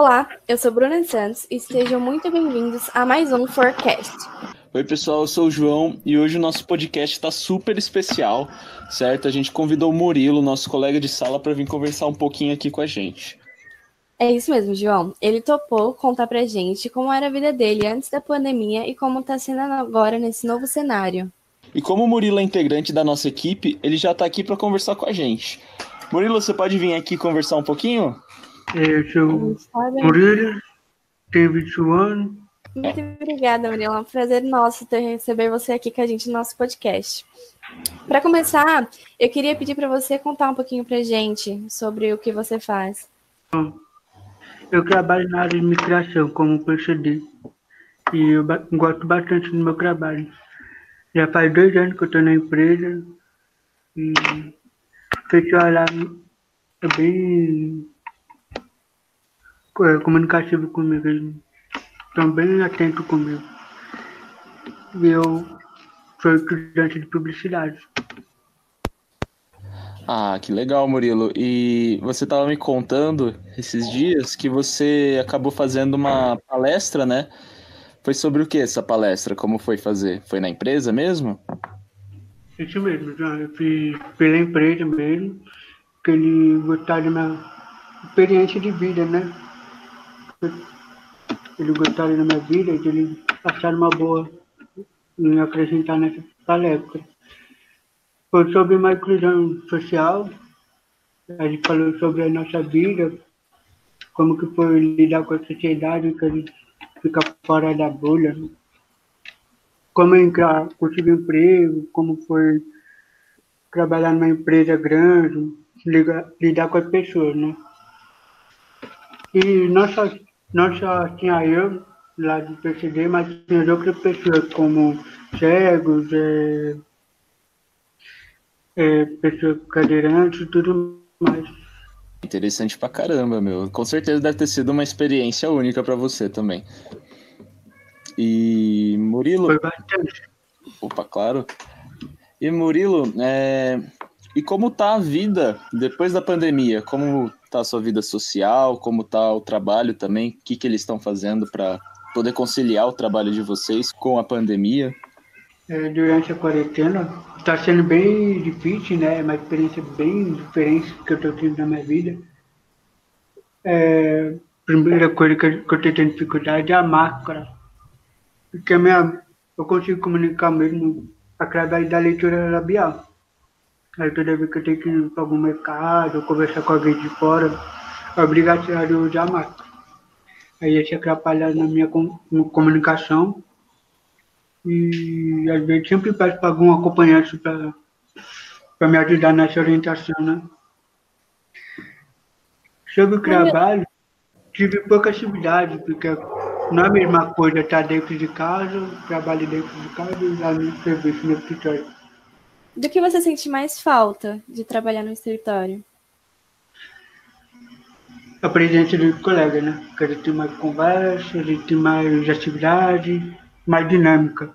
Olá, eu sou Bruna Santos e sejam muito bem-vindos a mais um Forecast. Oi, pessoal, eu sou o João e hoje o nosso podcast está super especial, certo? A gente convidou o Murilo, nosso colega de sala, para vir conversar um pouquinho aqui com a gente. É isso mesmo, João. Ele topou contar pra gente como era a vida dele antes da pandemia e como tá sendo agora nesse novo cenário. E como o Murilo é integrante da nossa equipe, ele já tá aqui para conversar com a gente. Murilo, você pode vir aqui conversar um pouquinho? Eu sou Murilo, tenho 21 anos. Muito obrigada, Murilo. É um prazer nosso ter receber você aqui com a gente no nosso podcast. Para começar, eu queria pedir para você contar um pouquinho para gente sobre o que você faz. Eu trabalho na área de migração como PCD e eu gosto bastante do meu trabalho. Já faz dois anos que eu estou na empresa e o pessoal lá é bem comunicativo comigo, eles estão bem atentos comigo. E eu sou estudante de publicidade. Ah, que legal, Murilo. E você estava me contando esses dias que você acabou fazendo uma palestra, né? Foi sobre o que essa palestra? Como foi fazer? Foi na empresa mesmo? Isso mesmo, eu fiz pela empresa mesmo, que ele gostaram da minha experiência de vida, né? Eles gostaram da minha vida e eles acharam uma boa em acrescentar nessa palestra. Foi sobre uma inclusão social, a gente falou sobre a nossa vida, como que foi lidar com a sociedade, que a gente fica fora da bolha, como entrar, conseguir emprego, como foi trabalhar numa empresa grande, lidar, lidar com as pessoas, né? E nossa não só tinha eu lá do PCD, mas tinha outras pessoas como cegos, é, é, pessoas cadeirantes e tudo mais. Interessante pra caramba, meu. Com certeza deve ter sido uma experiência única para você também. E Murilo. Foi bastante. Opa, claro. E Murilo, é... e como tá a vida depois da pandemia? Como tá a sua vida social, como tá o trabalho também, o que, que eles estão fazendo para poder conciliar o trabalho de vocês com a pandemia? É, durante a quarentena está sendo bem difícil, né? É uma experiência bem diferente que eu estou tendo na minha vida. É, primeira coisa que eu estou tendo dificuldade é a máscara, porque a minha, eu consigo comunicar mesmo através da leitura labial. Aí toda vez que eu tenho que ir para algum mercado, conversar com alguém de fora, é obrigatório usar máscara. Aí isso atrapalha na minha comunicação. E às vezes sempre peço para algum acompanhante para me ajudar nessa orientação, né? Sobre o trabalho, tive pouca atividade, porque não é a mesma coisa estar dentro de casa, trabalho dentro de casa e lá no serviço no escritório. Do que você sente mais falta de trabalhar no escritório? A presença do colega, né? Que a gente tem mais conversa, a gente tem mais atividade, mais dinâmica.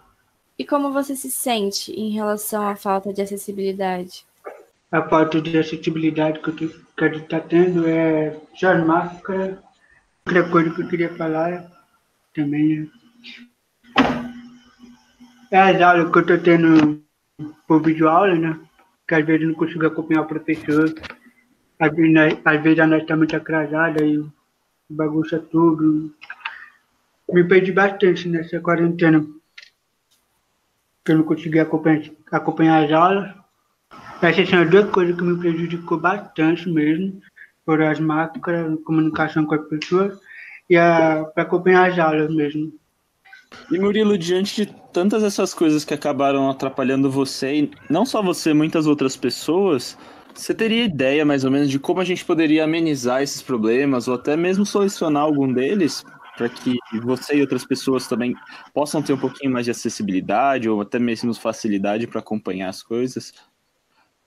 E como você se sente em relação à falta de acessibilidade? A falta de acessibilidade que, tô, que a gente está tendo é só as máscaras. Outra coisa que eu queria falar também é as aulas que eu estou tendo por videoaula, né? Que às vezes não consigo acompanhar o professor. Às vezes, né, às vezes a nós está muito atrasada e bagunça tudo. Me perdi bastante nessa quarentena. Que eu não consegui acompanhar, acompanhar as aulas. Essas são duas coisas que me prejudicou bastante mesmo. Foram as máscaras, comunicação com as pessoas e a, para acompanhar as aulas mesmo. E Murilo, diante de tantas essas coisas que acabaram atrapalhando você, e não só você, muitas outras pessoas, você teria ideia mais ou menos de como a gente poderia amenizar esses problemas ou até mesmo solucionar algum deles para que você e outras pessoas também possam ter um pouquinho mais de acessibilidade ou até mesmo facilidade para acompanhar as coisas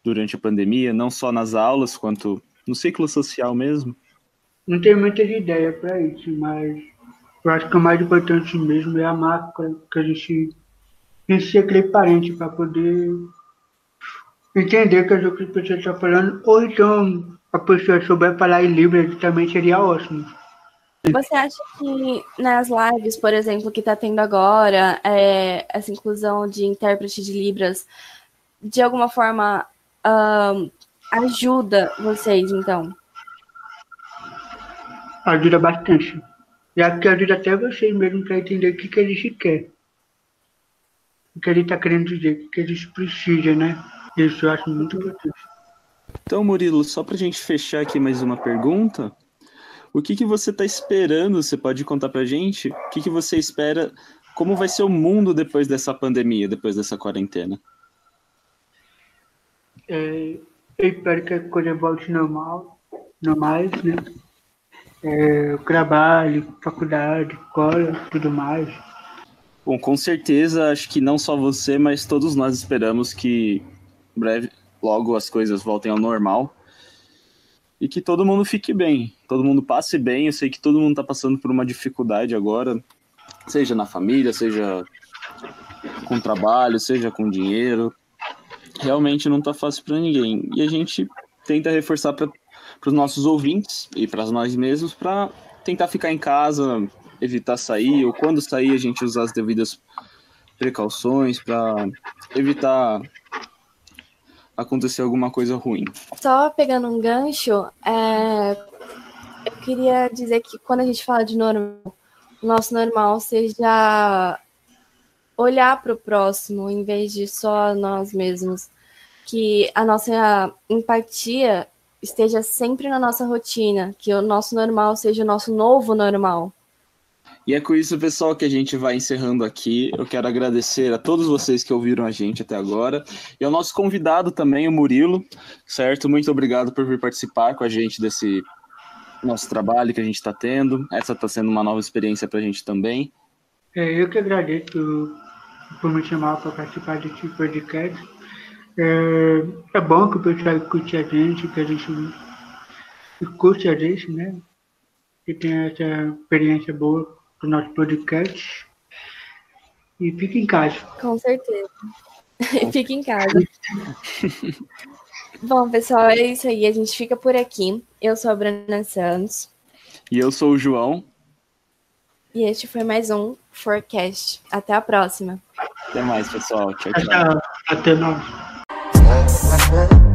durante a pandemia, não só nas aulas quanto no ciclo social mesmo? Não tenho muita ideia para isso, mas eu acho que o mais importante mesmo é a máscara que a gente tem que ser aquele parente para poder entender que as outras pessoas estão falando, ou então a pessoa souber falar em Libras também seria ótimo. Você acha que nas lives, por exemplo, que está tendo agora, é, essa inclusão de intérprete de Libras, de alguma forma um, ajuda vocês, então? Ajuda bastante. Já que ajuda até vocês mesmo para entender o que, que a gente quer. O que ele está querendo dizer, o que eles precisam, né? Isso eu acho muito importante. Então, Murilo, só para a gente fechar aqui mais uma pergunta. O que, que você está esperando? Você pode contar para a gente? O que, que você espera? Como vai ser o mundo depois dessa pandemia, depois dessa quarentena? É, eu espero que a coisa volte normal, normais, né? É, trabalho, faculdade, escola, tudo mais. Bom, com certeza, acho que não só você, mas todos nós esperamos que breve, logo as coisas voltem ao normal e que todo mundo fique bem, todo mundo passe bem. Eu sei que todo mundo está passando por uma dificuldade agora, seja na família, seja com trabalho, seja com dinheiro. Realmente não está fácil para ninguém. E a gente tenta reforçar para os nossos ouvintes e para nós mesmos para tentar ficar em casa, evitar sair, ou quando sair a gente usar as devidas precauções para evitar acontecer alguma coisa ruim. Só pegando um gancho, é, eu queria dizer que quando a gente fala de normal, o nosso normal seja olhar para o próximo em vez de só nós mesmos. Que a nossa empatia esteja sempre na nossa rotina, que o nosso normal seja o nosso novo normal. E é com isso, pessoal, que a gente vai encerrando aqui. Eu quero agradecer a todos vocês que ouviram a gente até agora. E ao nosso convidado também, o Murilo, certo? Muito obrigado por vir participar com a gente desse nosso trabalho que a gente está tendo. Essa está sendo uma nova experiência para a gente também. É, eu que agradeço por me chamar para participar desse podcast. É, é bom que o pessoal curte a gente, que a gente curte a gente, né? Que tenha essa experiência boa do nosso podcast. E fique em casa. Com certeza. fique em casa. Bom, pessoal, é isso aí. A gente fica por aqui. Eu sou a Bruna Santos. E eu sou o João. E este foi mais um Forecast. Até a próxima. Até mais, pessoal. Tchau, tchau. Até, até mais.